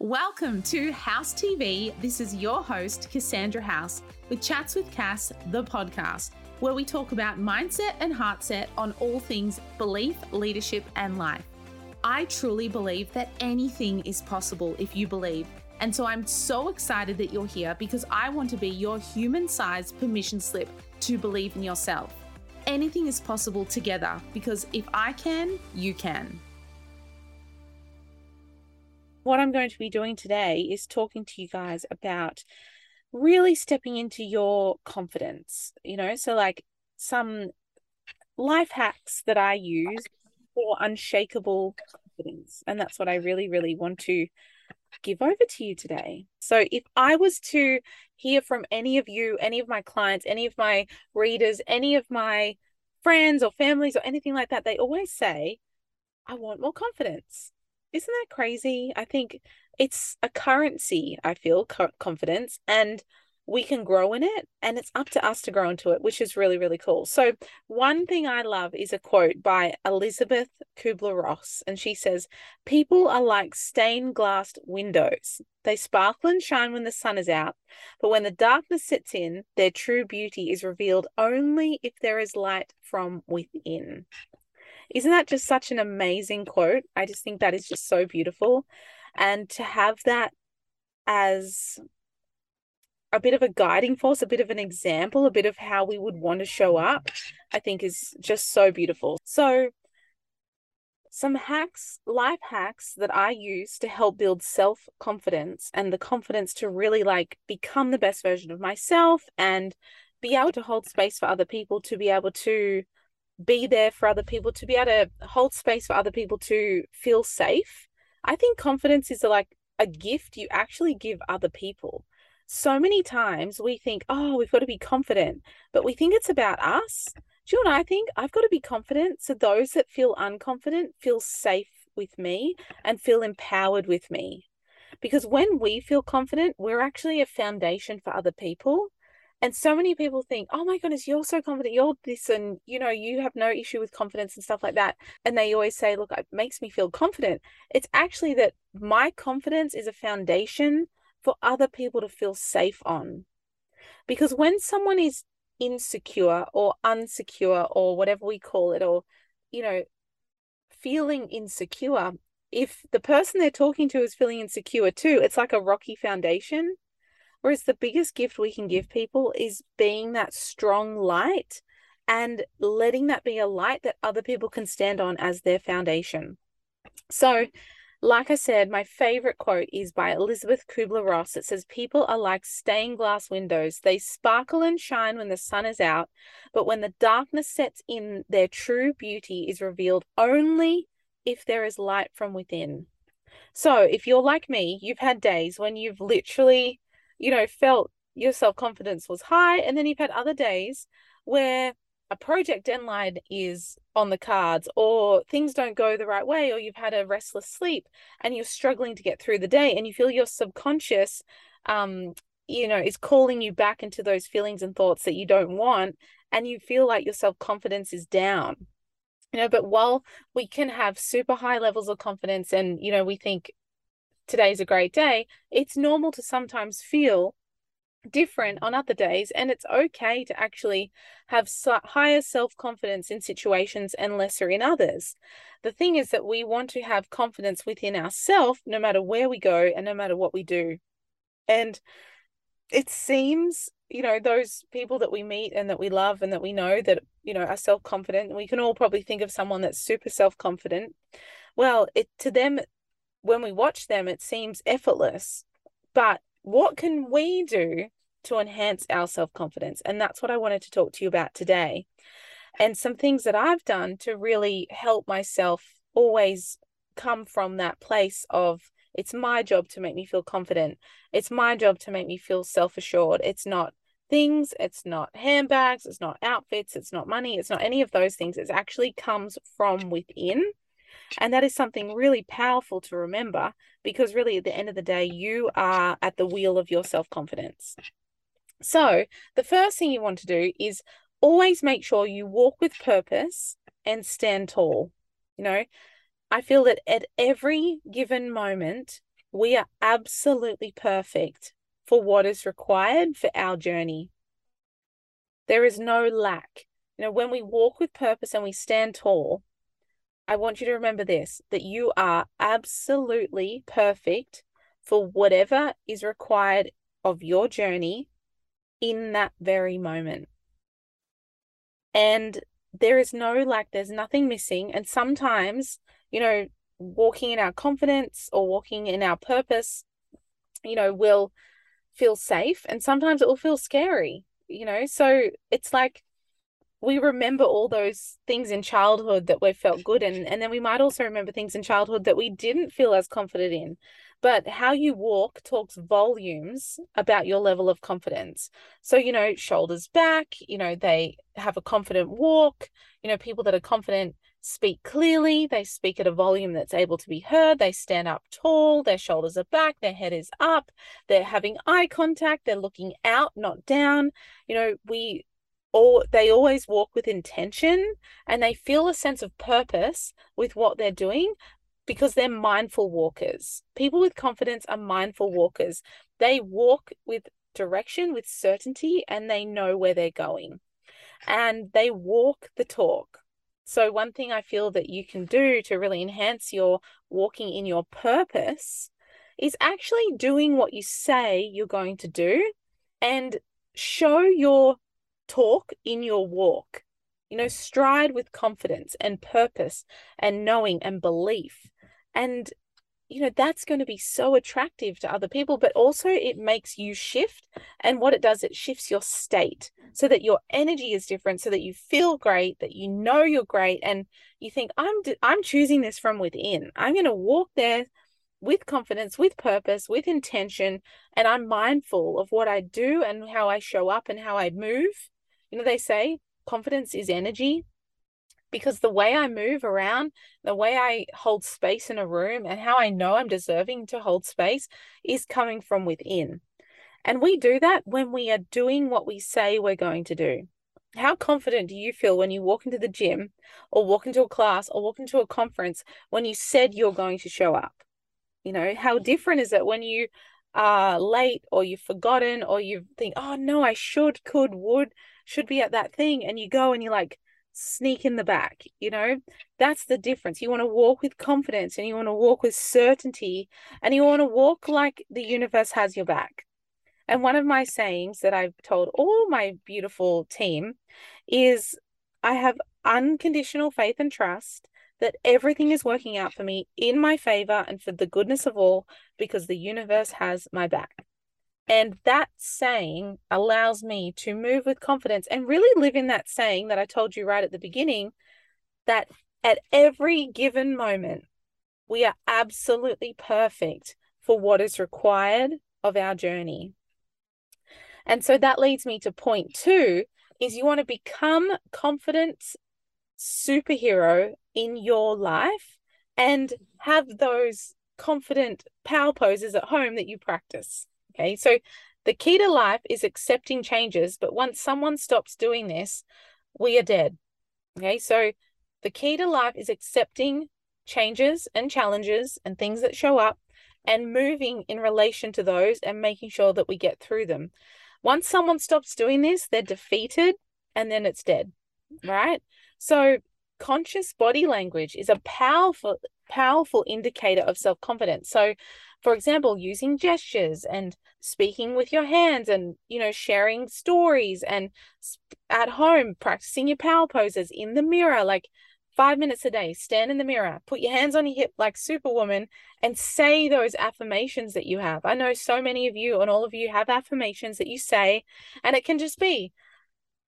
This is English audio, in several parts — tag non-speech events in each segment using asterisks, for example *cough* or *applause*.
Welcome to House TV. This is your host, Cassandra House, with Chats with Cass, the podcast, where we talk about mindset and heartset on all things belief, leadership, and life. I truly believe that anything is possible if you believe. And so I'm so excited that you're here because I want to be your human sized permission slip to believe in yourself. Anything is possible together because if I can, you can. What I'm going to be doing today is talking to you guys about really stepping into your confidence, you know, so like some life hacks that I use for unshakable confidence. And that's what I really, really want to give over to you today. So, if I was to hear from any of you, any of my clients, any of my readers, any of my friends or families or anything like that, they always say, I want more confidence. Isn't that crazy? I think it's a currency, I feel, confidence. And we can grow in it and it's up to us to grow into it which is really really cool so one thing i love is a quote by elizabeth kubler-ross and she says people are like stained glass windows they sparkle and shine when the sun is out but when the darkness sets in their true beauty is revealed only if there is light from within isn't that just such an amazing quote i just think that is just so beautiful and to have that as a bit of a guiding force, a bit of an example, a bit of how we would want to show up, I think is just so beautiful. So, some hacks, life hacks that I use to help build self confidence and the confidence to really like become the best version of myself and be able to hold space for other people, to be able to be there for other people, to be able to hold space for other people to feel safe. I think confidence is like a gift you actually give other people so many times we think, oh, we've got to be confident, but we think it's about us. Do you know what I think? I've got to be confident so those that feel unconfident feel safe with me and feel empowered with me. Because when we feel confident, we're actually a foundation for other people. And so many people think, oh my goodness, you're so confident, you're this, and you know, you have no issue with confidence and stuff like that. And they always say, look, it makes me feel confident. It's actually that my confidence is a foundation for other people to feel safe on. Because when someone is insecure or unsecure or whatever we call it, or, you know, feeling insecure, if the person they're talking to is feeling insecure too, it's like a rocky foundation. Whereas the biggest gift we can give people is being that strong light and letting that be a light that other people can stand on as their foundation. So, like I said, my favorite quote is by Elizabeth Kubler Ross. It says, People are like stained glass windows. They sparkle and shine when the sun is out, but when the darkness sets in, their true beauty is revealed only if there is light from within. So, if you're like me, you've had days when you've literally, you know, felt your self confidence was high, and then you've had other days where a project deadline is on the cards or things don't go the right way or you've had a restless sleep and you're struggling to get through the day and you feel your subconscious um you know is calling you back into those feelings and thoughts that you don't want and you feel like your self-confidence is down. You know but while we can have super high levels of confidence and you know we think today's a great day it's normal to sometimes feel different on other days and it's okay to actually have higher self-confidence in situations and lesser in others. The thing is that we want to have confidence within ourselves no matter where we go and no matter what we do. And it seems you know those people that we meet and that we love and that we know that you know are self-confident we can all probably think of someone that's super self-confident. Well it to them when we watch them it seems effortless but what can we do to enhance our self confidence? And that's what I wanted to talk to you about today. And some things that I've done to really help myself always come from that place of it's my job to make me feel confident. It's my job to make me feel self assured. It's not things, it's not handbags, it's not outfits, it's not money, it's not any of those things. It actually comes from within. And that is something really powerful to remember because, really, at the end of the day, you are at the wheel of your self confidence. So, the first thing you want to do is always make sure you walk with purpose and stand tall. You know, I feel that at every given moment, we are absolutely perfect for what is required for our journey. There is no lack. You know, when we walk with purpose and we stand tall, I want you to remember this that you are absolutely perfect for whatever is required of your journey in that very moment. And there is no lack, there's nothing missing. And sometimes, you know, walking in our confidence or walking in our purpose, you know, will feel safe. And sometimes it will feel scary, you know. So it's like we remember all those things in childhood that we felt good in. And then we might also remember things in childhood that we didn't feel as confident in. But how you walk talks volumes about your level of confidence. So, you know, shoulders back, you know, they have a confident walk. You know, people that are confident speak clearly, they speak at a volume that's able to be heard, they stand up tall, their shoulders are back, their head is up, they're having eye contact, they're looking out, not down. You know, we all they always walk with intention and they feel a sense of purpose with what they're doing because they're mindful walkers. People with confidence are mindful walkers. They walk with direction, with certainty, and they know where they're going. And they walk the talk. So, one thing I feel that you can do to really enhance your walking in your purpose is actually doing what you say you're going to do and show your talk in your walk. You know, stride with confidence and purpose and knowing and belief. And you know that's going to be so attractive to other people but also it makes you shift. And what it does it shifts your state so that your energy is different so that you feel great that you know you're great and you think i'm i'm choosing this from within. I'm going to walk there with confidence with purpose with intention and i'm mindful of what i do and how i show up and how i move you know they say confidence is energy because the way I move around, the way I hold space in a room, and how I know I'm deserving to hold space is coming from within. And we do that when we are doing what we say we're going to do. How confident do you feel when you walk into the gym or walk into a class or walk into a conference when you said you're going to show up? You know, how different is it when you are late or you've forgotten or you think, oh no, I should, could, would, should be at that thing. And you go and you're like, sneak in the back you know that's the difference you want to walk with confidence and you want to walk with certainty and you want to walk like the universe has your back and one of my sayings that i've told all my beautiful team is i have unconditional faith and trust that everything is working out for me in my favor and for the goodness of all because the universe has my back and that saying allows me to move with confidence and really live in that saying that I told you right at the beginning that at every given moment, we are absolutely perfect for what is required of our journey. And so that leads me to point two is you want to become confident superhero in your life and have those confident power poses at home that you practice. Okay. So the key to life is accepting changes. But once someone stops doing this, we are dead. Okay. So the key to life is accepting changes and challenges and things that show up and moving in relation to those and making sure that we get through them. Once someone stops doing this, they're defeated and then it's dead. Right. So conscious body language is a powerful, powerful indicator of self confidence. So for example using gestures and speaking with your hands and you know sharing stories and at home practicing your power poses in the mirror like five minutes a day stand in the mirror put your hands on your hip like superwoman and say those affirmations that you have i know so many of you and all of you have affirmations that you say and it can just be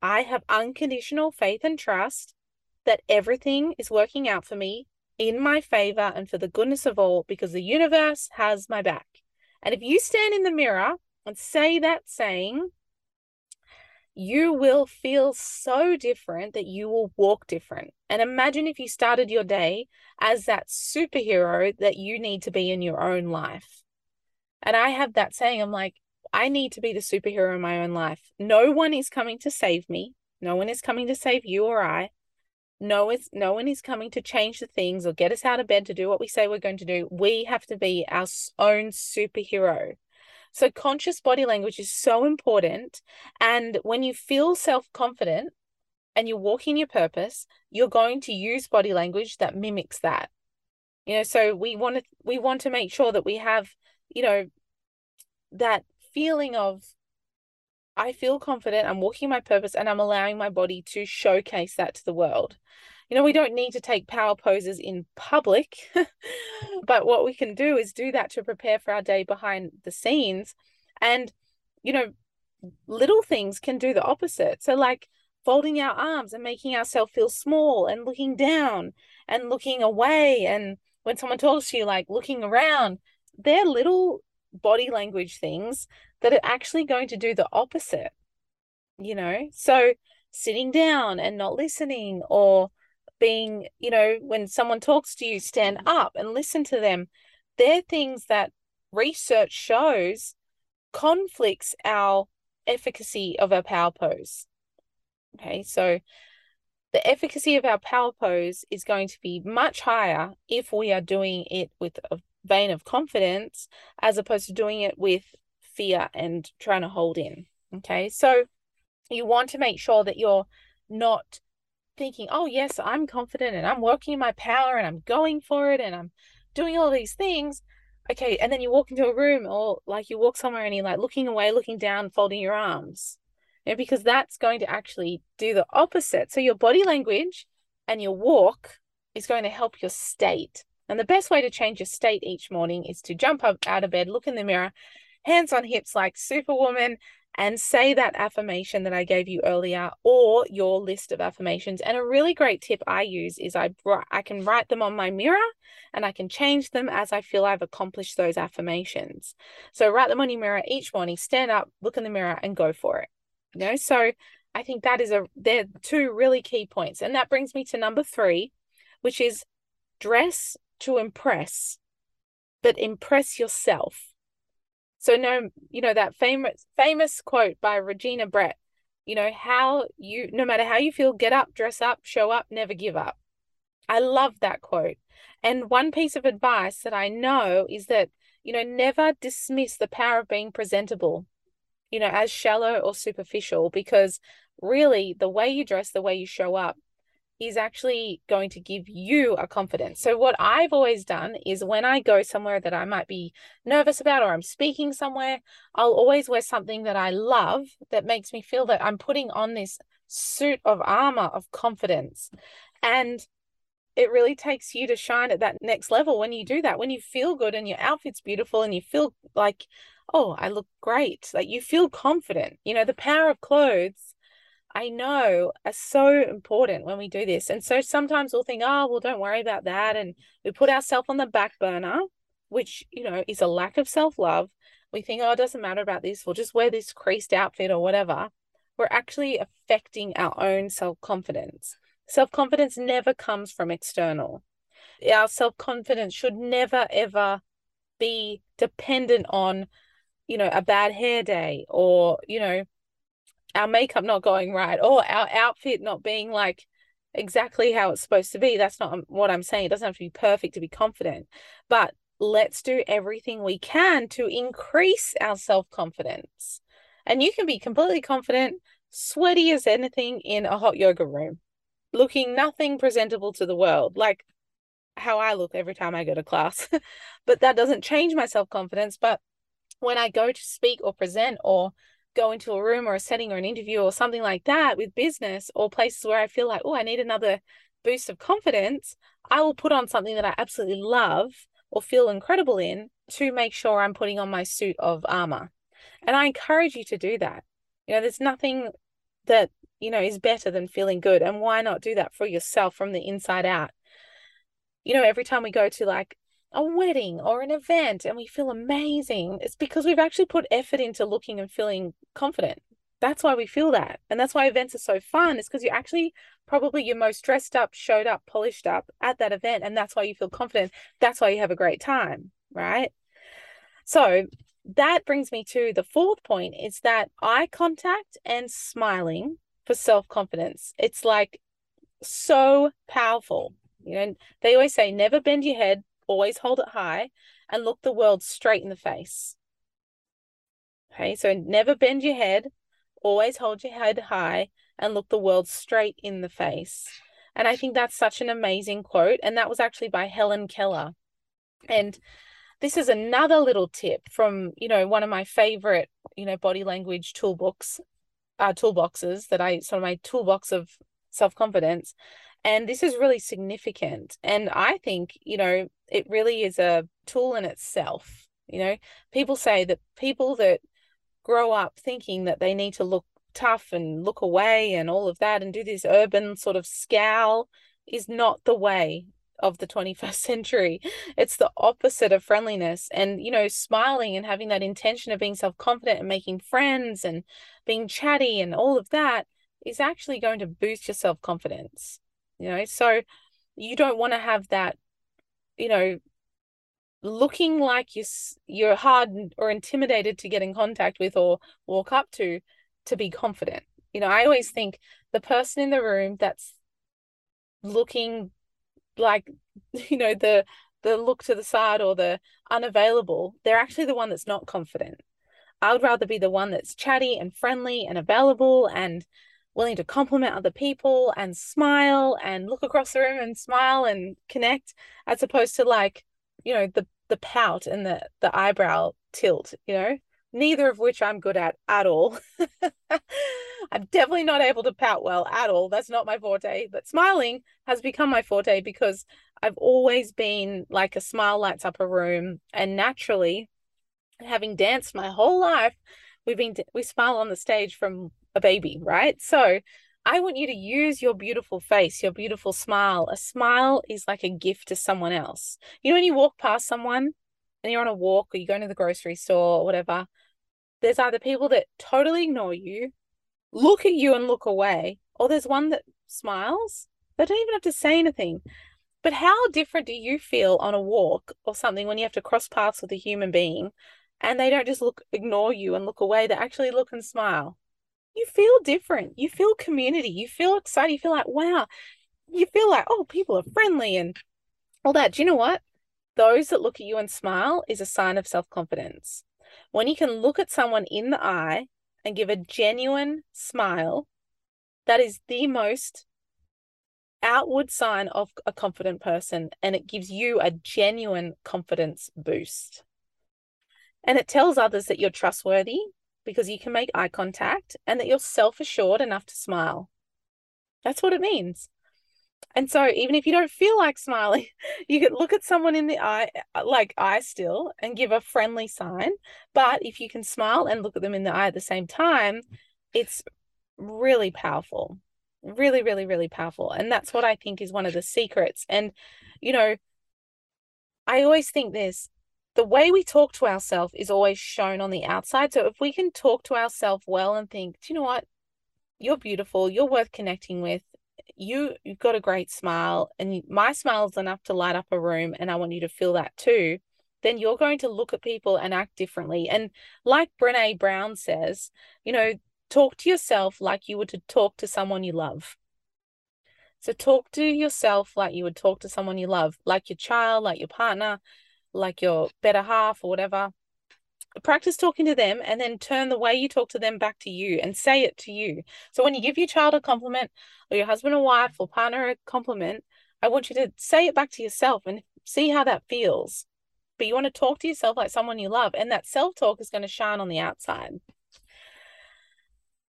i have unconditional faith and trust that everything is working out for me in my favor and for the goodness of all because the universe has my back. And if you stand in the mirror and say that saying, you will feel so different that you will walk different. And imagine if you started your day as that superhero that you need to be in your own life. And I have that saying, I'm like, I need to be the superhero in my own life. No one is coming to save me. No one is coming to save you or I. no one's no one is coming to change the things or get us out of bed to do what we say we're going to do we have to be our own superhero so conscious body language is so important and when you feel self-confident and you're walking your purpose you're going to use body language that mimics that you know so we want to we want to make sure that we have you know that feeling of I feel confident, I'm walking my purpose, and I'm allowing my body to showcase that to the world. You know, we don't need to take power poses in public, *laughs* but what we can do is do that to prepare for our day behind the scenes. And, you know, little things can do the opposite. So, like folding our arms and making ourselves feel small and looking down and looking away. And when someone talks to you, like looking around, they're little body language things that are actually going to do the opposite, you know? So sitting down and not listening or being, you know, when someone talks to you, stand up and listen to them. They're things that research shows conflicts our efficacy of our power pose. Okay, so the efficacy of our power pose is going to be much higher if we are doing it with a vein of confidence as opposed to doing it with fear and trying to hold in. Okay. So you want to make sure that you're not thinking, oh, yes, I'm confident and I'm working in my power and I'm going for it and I'm doing all these things. Okay. And then you walk into a room or like you walk somewhere and you're like looking away, looking down, folding your arms. You know, because that's going to actually do the opposite. So your body language and your walk is going to help your state. And the best way to change your state each morning is to jump up out of bed, look in the mirror, hands on hips like Superwoman, and say that affirmation that I gave you earlier or your list of affirmations. And a really great tip I use is I I can write them on my mirror and I can change them as I feel I've accomplished those affirmations. So write them on your mirror each morning, stand up, look in the mirror and go for it. You know, so I think that is a they're two really key points. And that brings me to number 3, which is dress to impress, but impress yourself. So no, you know that famous famous quote by Regina Brett, you know, how you no matter how you feel, get up, dress up, show up, never give up. I love that quote. And one piece of advice that I know is that, you know, never dismiss the power of being presentable, you know, as shallow or superficial, because really the way you dress, the way you show up is actually going to give you a confidence. So, what I've always done is when I go somewhere that I might be nervous about or I'm speaking somewhere, I'll always wear something that I love that makes me feel that I'm putting on this suit of armor of confidence. And it really takes you to shine at that next level when you do that. When you feel good and your outfit's beautiful and you feel like, oh, I look great, like you feel confident. You know, the power of clothes I know are so important when we do this. And so sometimes we'll think, oh, well, don't worry about that. And we put ourselves on the back burner, which, you know, is a lack of self love. We think, oh, it doesn't matter about this. We'll just wear this creased outfit or whatever. We're actually affecting our own self confidence. Self confidence never comes from external. Our self confidence should never, ever be dependent on, you know, a bad hair day or, you know, our makeup not going right or our outfit not being like exactly how it's supposed to be. That's not what I'm saying. It doesn't have to be perfect to be confident, but let's do everything we can to increase our self confidence. And you can be completely confident, sweaty as anything in a hot yoga room, looking nothing presentable to the world, like how I look every time I go to class. *laughs* but that doesn't change my self confidence. But when I go to speak or present or go into a room or a setting or an interview or something like that with business or places where I feel like, oh, I need another boost of confidence, I will put on something that I absolutely love or feel incredible in to make sure I'm putting on my suit of armor. And I encourage you to do that. You know, there's nothing that, you know, is better than feeling good. And why not do that for yourself from the inside out? You know, every time we go to like a wedding or an event and we feel amazing, it's because we've actually put effort into looking and feeling confident. That's why we feel that. And that's why events are so fun, is because you're actually probably your most dressed up, showed up, polished up at that event. And that's why you feel confident. That's why you have a great time, right? So that brings me to the fourth point is that eye contact and smiling for self confidence. It's like so powerful. You know, they always say never bend your head, always hold it high and look the world straight in the face. Okay, so never bend your head, always hold your head high and look the world straight in the face. And I think that's such an amazing quote. And that was actually by Helen Keller. And this is another little tip from, you know, one of my favorite, you know, body language toolbooks, uh, toolboxes that I sort of my toolbox of self confidence. And this is really significant. And I think, you know, it really is a tool in itself. You know, people say that people that grow up thinking that they need to look tough and look away and all of that and do this urban sort of scowl is not the way of the 21st *laughs* century. It's the opposite of friendliness. And, you know, smiling and having that intention of being self confident and making friends and being chatty and all of that is actually going to boost your self confidence. You know, so you don't want to have that, you know, looking like you you're hard or intimidated to get in contact with or walk up to to be confident. You know, I always think the person in the room that's looking like *laughs* you know the the look to the side or the unavailable, they're actually the one that's not confident. I would rather be the one that's chatty and friendly and available and willing to compliment other people and smile and look across the room and smile and connect as opposed to like you know the the pout and the the eyebrow tilt you know neither of which I'm good at at all. *laughs* I'm definitely not able to pout well at all. That's not my forte. But smiling has become my forte because I've always been like a smile lights up a room. And naturally, having danced my whole life, we've been, we smile on the stage from a baby, right? So I want you to use your beautiful face, your beautiful smile. A smile is like a gift to someone else. You know, when you walk past someone and you're on a walk or you're going to the grocery store or whatever, there's either people that totally ignore you, look at you and look away, or there's one that smiles. They don't even have to say anything. But how different do you feel on a walk or something when you have to cross paths with a human being and they don't just look ignore you and look away, they actually look and smile? You feel different. You feel community. You feel excited. You feel like, wow. You feel like, oh, people are friendly and all that. Do you know what? Those that look at you and smile is a sign of self confidence. When you can look at someone in the eye and give a genuine smile, that is the most outward sign of a confident person and it gives you a genuine confidence boost. And it tells others that you're trustworthy because you can make eye contact and that you're self assured enough to smile. That's what it means. And so even if you don't feel like smiling, *laughs* you could look at someone in the eye, uh, like eye still, and give a friendly sign. But if you can smile and look at them in the eye at the same time, it's really powerful. Really, really, really powerful. And that's what I think is one of the secrets. And, you know, I always think this the way we talk to ourselves is always shown on the outside. So if we can talk to ourselves well and think, do you know what? You're beautiful, you're worth connecting with, you you've got a great smile and my smile is enough to light up a room and I want you to feel that too, then you're going to look at people and act differently. And like Brene Brown says, you know, talk to yourself like you would to talk to someone you love. So talk to yourself like you would talk to someone you love, like your child, like your partner, like your better half or whatever practice talking to them and then turn the way you talk to them back to you and say it to you. So when you give your child a compliment or your husband or wife or partner a compliment, I want you to say it back to yourself and see how that feels. But you want to talk to yourself like someone you love, and that self talk is going to shine on the outside.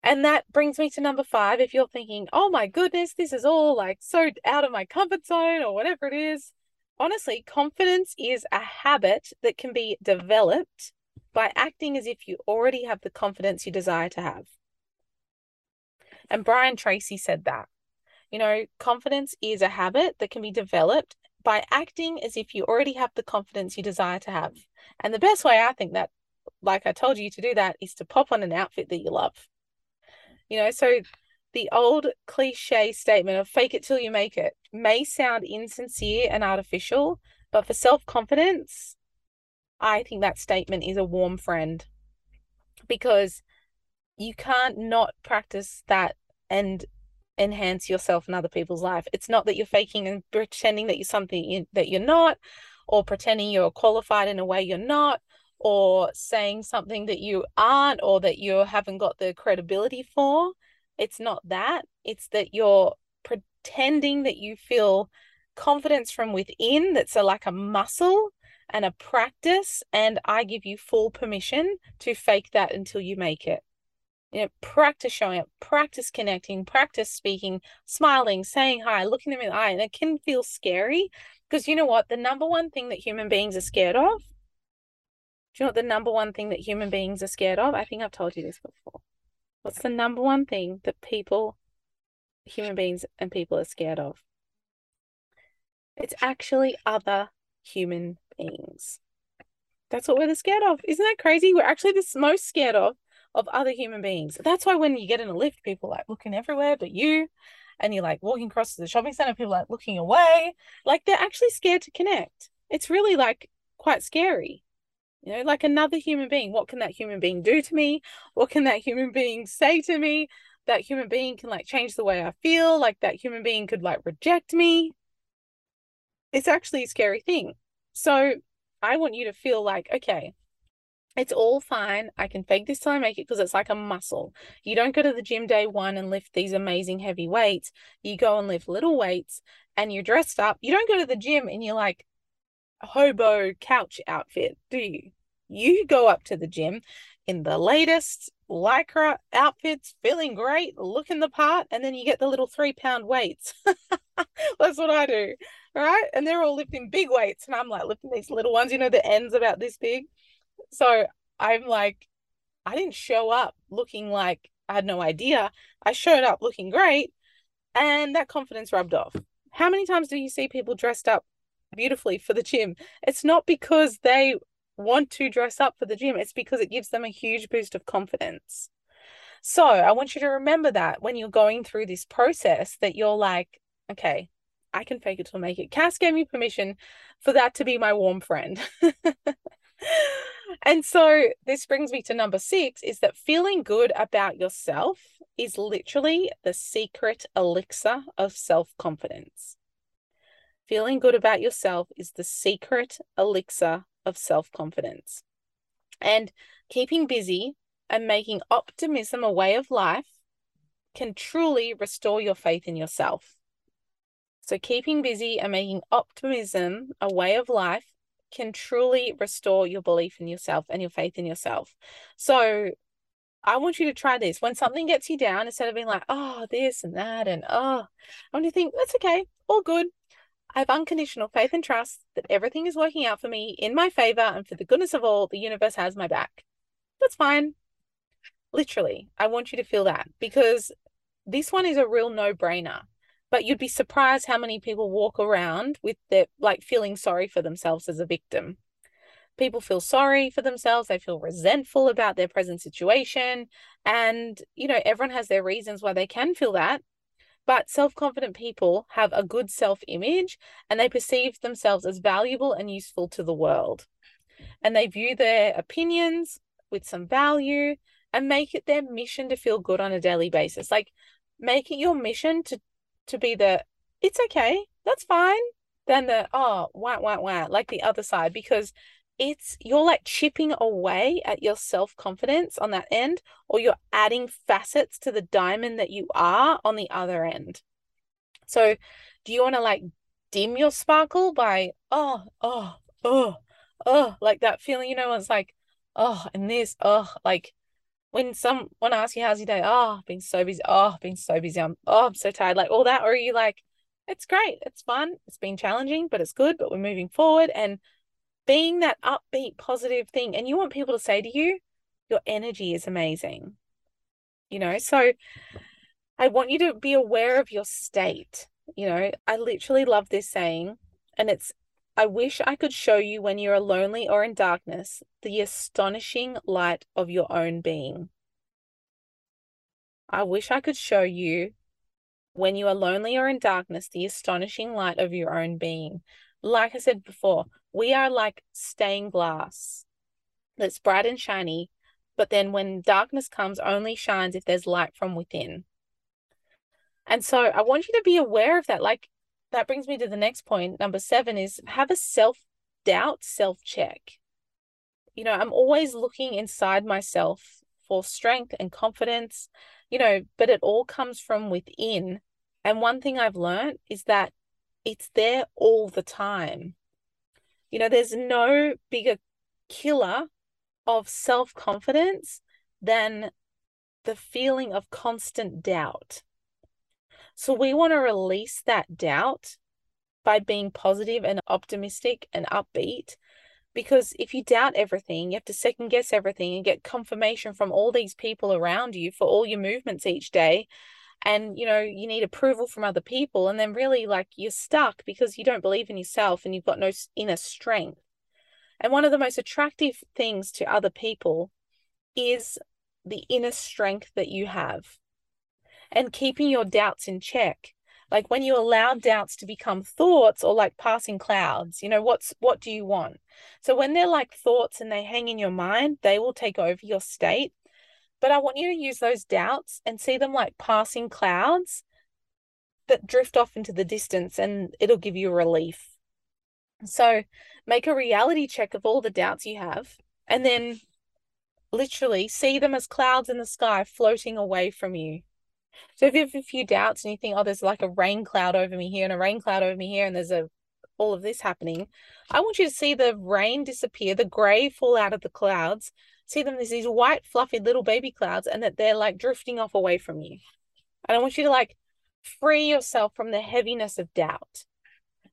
And that brings me to number five. If you're thinking, oh my goodness, this is all like so out of my comfort zone or whatever it is, honestly, confidence is a habit that can be developed by acting as if you already have the confidence you desire to have. And Brian Tracy said that. You know, confidence is a habit that can be developed by acting as if you already have the confidence you desire to have. And the best way I think that, like I told you to do that, is to pop on an outfit that you love. You know, so the old cliche statement of fake it till you make it may sound insincere and artificial, but for self confidence, I think that statement is a warm friend because you can't not practice that and enhance yourself and other people's life. It's not that you're faking and pretending that you're something that you're not, or pretending you're qualified in a way you're not, or saying something that you aren't, or that you haven't got the credibility for. It's not that. It's that you're pretending that you feel confidence from within that's a, like a muscle and a practice. And I give you full permission to fake that until you make it. You know, practice showing up, practice connecting, practice speaking, smiling, saying hi, looking them in the eye. And it can feel scary because you know what? The number one thing that human beings are scared of. Do you know what the number one thing that human beings are scared of? I think I've told you this before. What's the number one thing that people, human beings and people are scared of? It's actually other human beings. That's what we're the scared of. Isn't that crazy? We're actually the most scared of of other human beings. That's why when you get in a lift, people like looking everywhere but you, and you're like walking across to the shopping center, people like looking away. Like they're actually scared to connect. It's really like quite scary. You know, like another human being. What can that human being do to me? What can that human being say to me? That human being can like change the way I feel. Like that human being could like reject me. It's actually a scary thing. So I want you to feel like, okay, it's all fine. I can fake this till I make it because it's like a muscle. You don't go to the gym day one and lift these amazing heavy weights. You go and lift little weights and you're dressed up. You don't go to the gym and you're like hobo couch outfit, do you? You go up to the gym in the latest lycra outfits, feeling great, looking the part, and then you get the little three pound weights. *laughs* That's what I do. Right. And they're all lifting big weights. And I'm like lifting these little ones, you know, the ends about this big. So I'm like, I didn't show up looking like I had no idea. I showed up looking great and that confidence rubbed off. How many times do you see people dressed up beautifully for the gym? It's not because they want to dress up for the gym, it's because it gives them a huge boost of confidence. So I want you to remember that when you're going through this process, that you're like, okay, I can fake it till make it. Cass gave me permission for that to be my warm friend. *laughs* and so this brings me to number six is that feeling good about yourself is literally the secret elixir of self confidence. Feeling good about yourself is the secret elixir of self confidence. And keeping busy and making optimism a way of life can truly restore your faith in yourself. So, keeping busy and making optimism a way of life can truly restore your belief in yourself and your faith in yourself. So I want you to try this. When something gets you down, instead of being like, oh, this and that, and oh, I want you to think, that's okay, all good. I have unconditional faith and trust that everything is working out for me in my favor, and for the goodness of all, the universe has my back. That's fine. Literally, I want you to feel that because this one is a real no brainer but you'd be surprised how many people walk around with their like feeling sorry for themselves as a victim people feel sorry for themselves they feel resentful about their present situation and you know everyone has their reasons why they can feel that but self-confident people have a good self-image and they perceive themselves as valuable and useful to the world. And they view their opinions with some value and make it their mission to feel good on a daily basis. Like make it your mission to to be the it's okay, that's fine, than the oh wah wah wah like the other side because it's you're like chipping away at your self-confidence on that end or you're adding facets to the diamond that you are on the other end. So do you want to like dim your sparkle by oh oh oh oh like that feeling you know it's like oh and this oh like when someone asks you how's your day, oh, been so busy, oh, been so busy, I'm oh, I'm so tired, like all that, or are you like, it's great, it's fun, it's been challenging, but it's good, but we're moving forward and being that upbeat, positive thing. And you want people to say to you, your energy is amazing. You know, so I want you to be aware of your state. You know, I literally love this saying, and it's I wish I could show you when you are lonely or in darkness the astonishing light of your own being. I wish I could show you when you are lonely or in darkness the astonishing light of your own being. Like I said before, we are like stained glass that's bright and shiny, but then when darkness comes, only shines if there's light from within. And so I want you to be aware of that. Like that brings me to the next point. Number seven is have a self doubt, self check. You know, I'm always looking inside myself for strength and confidence, you know, but it all comes from within. And one thing I've learned is that it's there all the time. You know, there's no bigger killer of self confidence than the feeling of constant doubt. So we want to release that doubt by being positive and optimistic and upbeat. Because if you doubt everything, you have to second guess everything and get confirmation from all these people around you for all your movements each day. And, you know, you need approval from other people. And then really, like, you're stuck because you don't believe in yourself and you've got no inner strength. And one of the most attractive things to other people is the inner strength that you have and keeping your doubts in check like when you allow doubts to become thoughts or like passing clouds you know what's what do you want so when they're like thoughts and they hang in your mind they will take over your state but i want you to use those doubts and see them like passing clouds that drift off into the distance and it'll give you relief so make a reality check of all the doubts you have and then literally see them as clouds in the sky floating away from you. So if you have a few doubts and you think, oh, there's like a rain cloud over me here and a rain cloud over me here, and there's a all of this happening, I want you to see the rain disappear, the grey fall out of the clouds, see them as these white, fluffy little baby clouds, and that they're like drifting off away from you. And I want you to like free yourself from the heaviness of doubt.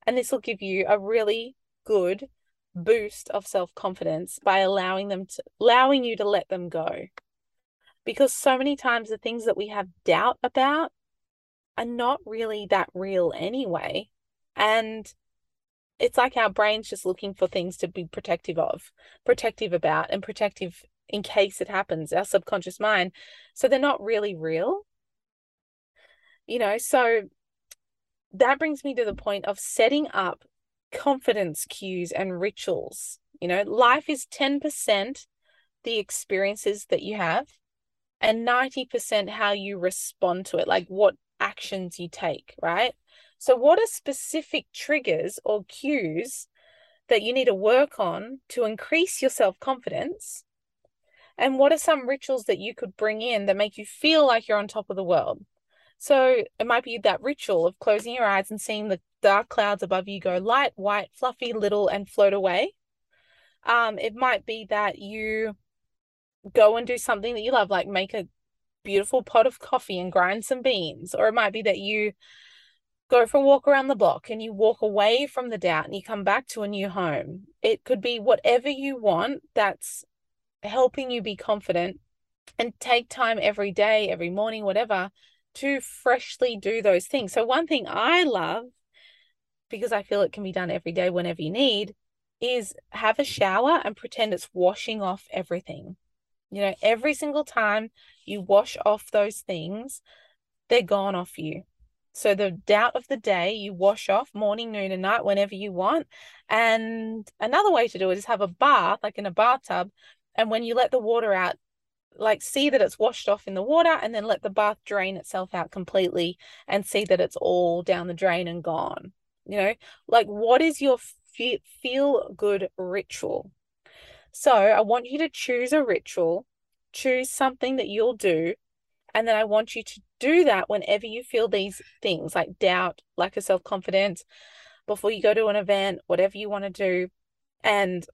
And this will give you a really good boost of self-confidence by allowing them to allowing you to let them go because so many times the things that we have doubt about are not really that real anyway and it's like our brain's just looking for things to be protective of protective about and protective in case it happens our subconscious mind so they're not really real you know so that brings me to the point of setting up confidence cues and rituals. You know, life is 10% the experiences that you have and 90% how you respond to it, like what actions you take, right? So, what are specific triggers or cues that you need to work on to increase your self confidence? And what are some rituals that you could bring in that make you feel like you're on top of the world? So it might be that ritual of closing your eyes and seeing the dark clouds above you go light, white, fluffy, little, and float away. Um, it might be that you go and do something that you love, like make a beautiful pot of coffee and grind some beans. Or it might be that you go for a walk around the block and you walk away from the doubt and you come back to a new home. It could be whatever you want that's helping you be confident and take time every day, every morning, whatever, to freshly do those things. So, one thing I love, because I feel it can be done every day whenever you need, is have a shower and pretend it's washing off everything. You know, every single time you wash off those things, they're gone off you. So the doubt of the day you wash off morning, noon, and night whenever you want. And another way to do it is have a bath, like in a bathtub. And when you let the water out, like see that it's washed off in the water and then let the bath drain itself out completely and see that it's all down the drain and gone you know like what is your fe- feel good ritual so i want you to choose a ritual choose something that you'll do and then i want you to do that whenever you feel these things like doubt lack of self-confidence before you go to an event whatever you want to do. And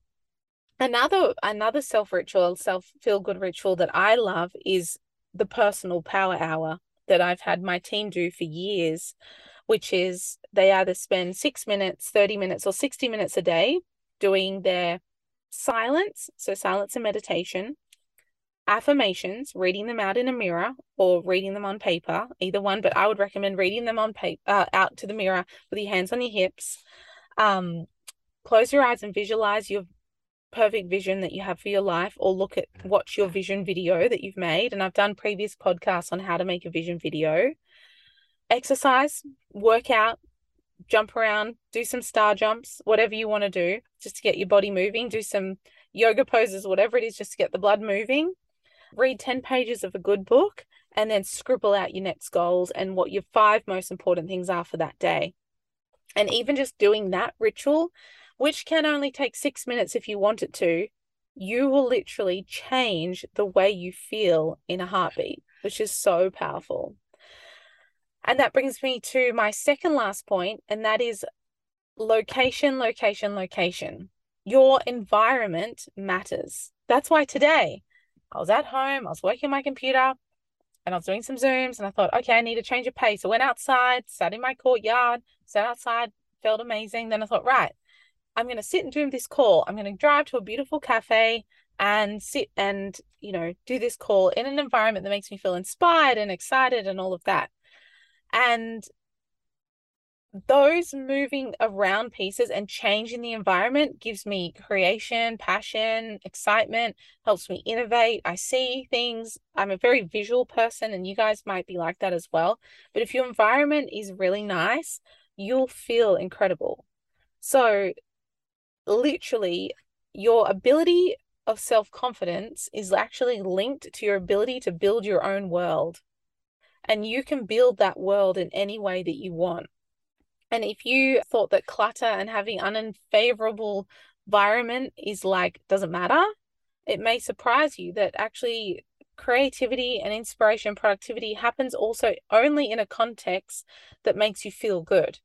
another another self ritual self feel good ritual that i love is the personal power hour that i've had my team do for years which is they either spend 6 minutes 30 minutes or 60 minutes a day doing their silence so silence and meditation affirmations reading them out in a mirror or reading them on paper either one but i would recommend reading them on paper uh, out to the mirror with your hands on your hips. Um close your eyes and visualize your perfect vision that you have for your life or look at watch your vision video that you've made. And I've done previous podcasts on how to make a vision video. Exercise work out jump around do some star jumps whatever you want to do just to get your body moving. Do some yoga poses whatever it is just to get the blood moving read 10 pages of a good book and then scribble out your next goals and what your five most important things are for that day. And even just doing that ritual, which can only take six minutes if you want it to, you will literally change the way you feel in a heartbeat, which is so powerful. And that brings me to my second last point, and that is location, location, location. Your environment matters. That's why today I was at home, I was working on my computer, and I was doing some Zooms, and I thought, okay, I need to change of pace. I went outside, sat in my courtyard, sat outside, felt amazing. Then I thought, right, I'm going to sit and do this call. I'm going to drive to a beautiful cafe and sit and, you know, do this call in an environment that makes me feel inspired and excited and all of that. And those moving around pieces and changing the environment gives me creation, passion, excitement, helps me innovate. I see things. I'm a very visual person, and you guys might be like that as well. But if your environment is really nice, you'll feel incredible. So, literally, your ability of self confidence is actually linked to your ability to build your own world. And you can build that world in any way that you want. And if you thought that clutter and having an unfavorable environment is like doesn't matter, it may surprise you that actually creativity and inspiration productivity happens also only in a context that makes you feel good.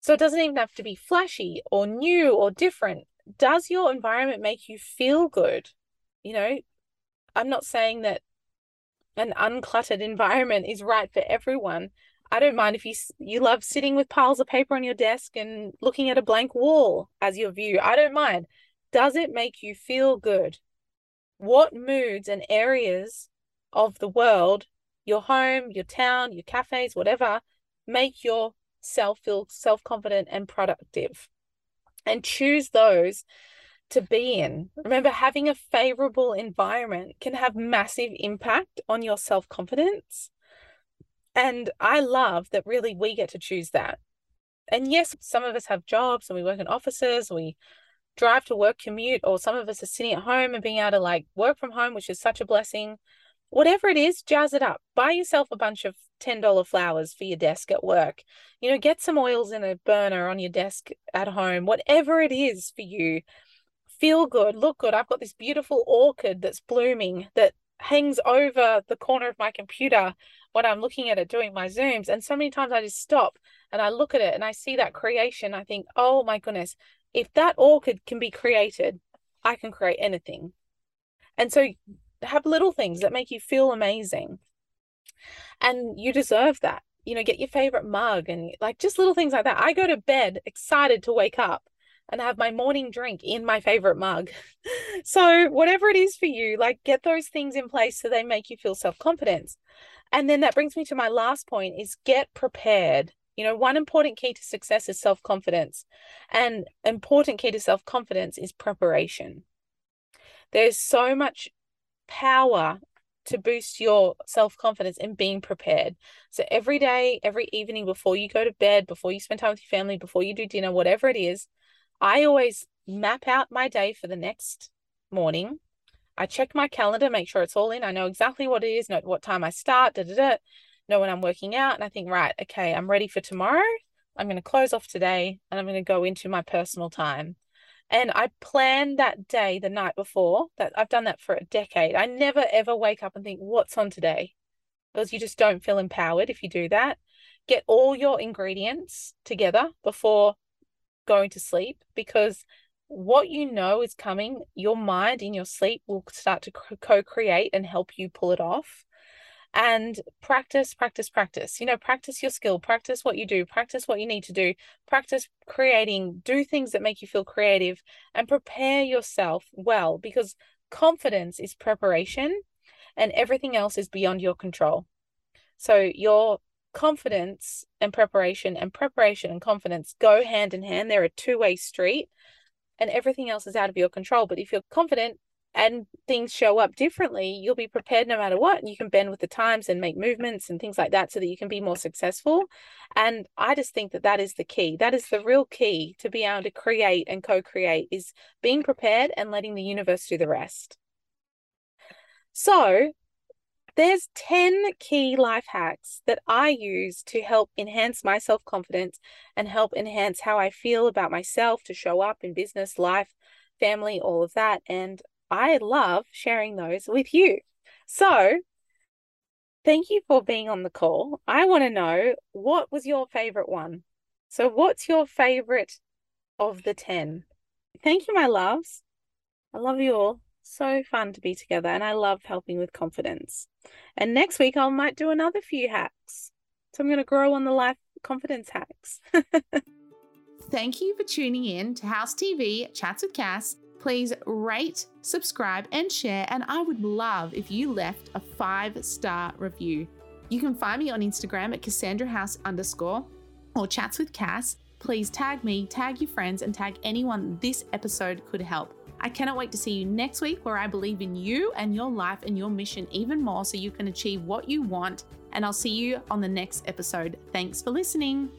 So it doesn't even have to be flashy or new or different. Does your environment make you feel good? You know, I'm not saying that an uncluttered *laughs* environment is right for everyone. I don't mind if you you love sitting with piles of paper on your desk and looking at a blank wall as your view. I don't mind. Does it make you feel good? What moods and areas of the world, your home, your town, your cafes, whatever, make your self feel self confident and productive and choose those to be in. Remember, having a favorable environment can have massive impact on your self confidence. And I love that really we get to choose that. And yes, some of us have jobs and we work in offices, we drive to work, commute, or some of us are sitting at home and being able to like work from home, which is such a blessing. Whatever it is, jazz it up. Buy yourself a bunch of $10 flowers for your desk at work. You know, get some oils in a burner on your desk at home, whatever it is for you. Feel good, look good. I've got this beautiful orchid that's blooming that hangs over the corner of my computer when I'm looking at it doing my Zooms. And so many times I just stop and I look at it and I see that creation. I think, oh my goodness, if that orchid can be created, I can create anything. And so have little things that make you feel amazing and you deserve that you know get your favorite mug and like just little things like that i go to bed excited to wake up and have my morning drink in my favorite mug *laughs* so whatever it is for you like get those things in place so they make you feel self-confidence and then that brings me to my last point is get prepared you know one important key to success is self-confidence and important key to self-confidence is preparation there's so much power to boost your self confidence in being prepared. So every day, every evening before you go to bed, before you spend time with your family, before you do dinner, whatever it is, I always map out my day for the next morning. I check my calendar, make sure it's all in. I know exactly what it is, know what time I start, da da da, know when I'm working out. And I think, right, okay, I'm ready for tomorrow. I'm going to close off today and I'm going to go into my personal time. And I plan that day the night before. That I've done that for a decade. I never ever wake up and think, what's on today? Because you just don't feel empowered if you do that. Get all your ingredients together before going to sleep because what you know is coming, your mind in your sleep will start to co create and help you pull it off and practice, practice, practice. You know, practice your skill, practice what you do, practice what you need to do, practice creating, do things that make you feel creative, and prepare yourself well because confidence is preparation and everything else is beyond your control. So, your confidence and preparation and preparation and confidence go hand in hand. They're a two way street and everything else is out of your control. But if you're confident, and things show up differently, you'll be prepared no matter what. And you can bend with the times and make movements and things like that so that you can be more successful. And I just think that that is the key. That is the real key to be able to create and co create is being prepared and letting the universe do the rest. So, there's 10 key life hacks that I use to help enhance my self confidence and help enhance how I feel about myself to show up in business, life, family, all of that. And I love sharing those with you. So, thank you for being on the call. I want to know what was your favorite one? So, what's your favorite of the 10? Thank you, my loves. I love you all so fun to be together and I love helping with confidence. And next week I might do another few hacks. So I'm going to grow on the life confidence hacks. *laughs* Thank you for tuning in to House TV Chats with Cass. Please rate, subscribe, and share. And I would love if you left a five star review. You can find me on Instagram at Cassandra House underscore or Chats with Cass. Please tag me, tag your friends, and tag anyone this episode could help. I cannot wait to see you next week where I believe in you and your life and your mission even more so you can achieve what you want. And I'll see you on the next episode. Thanks for listening.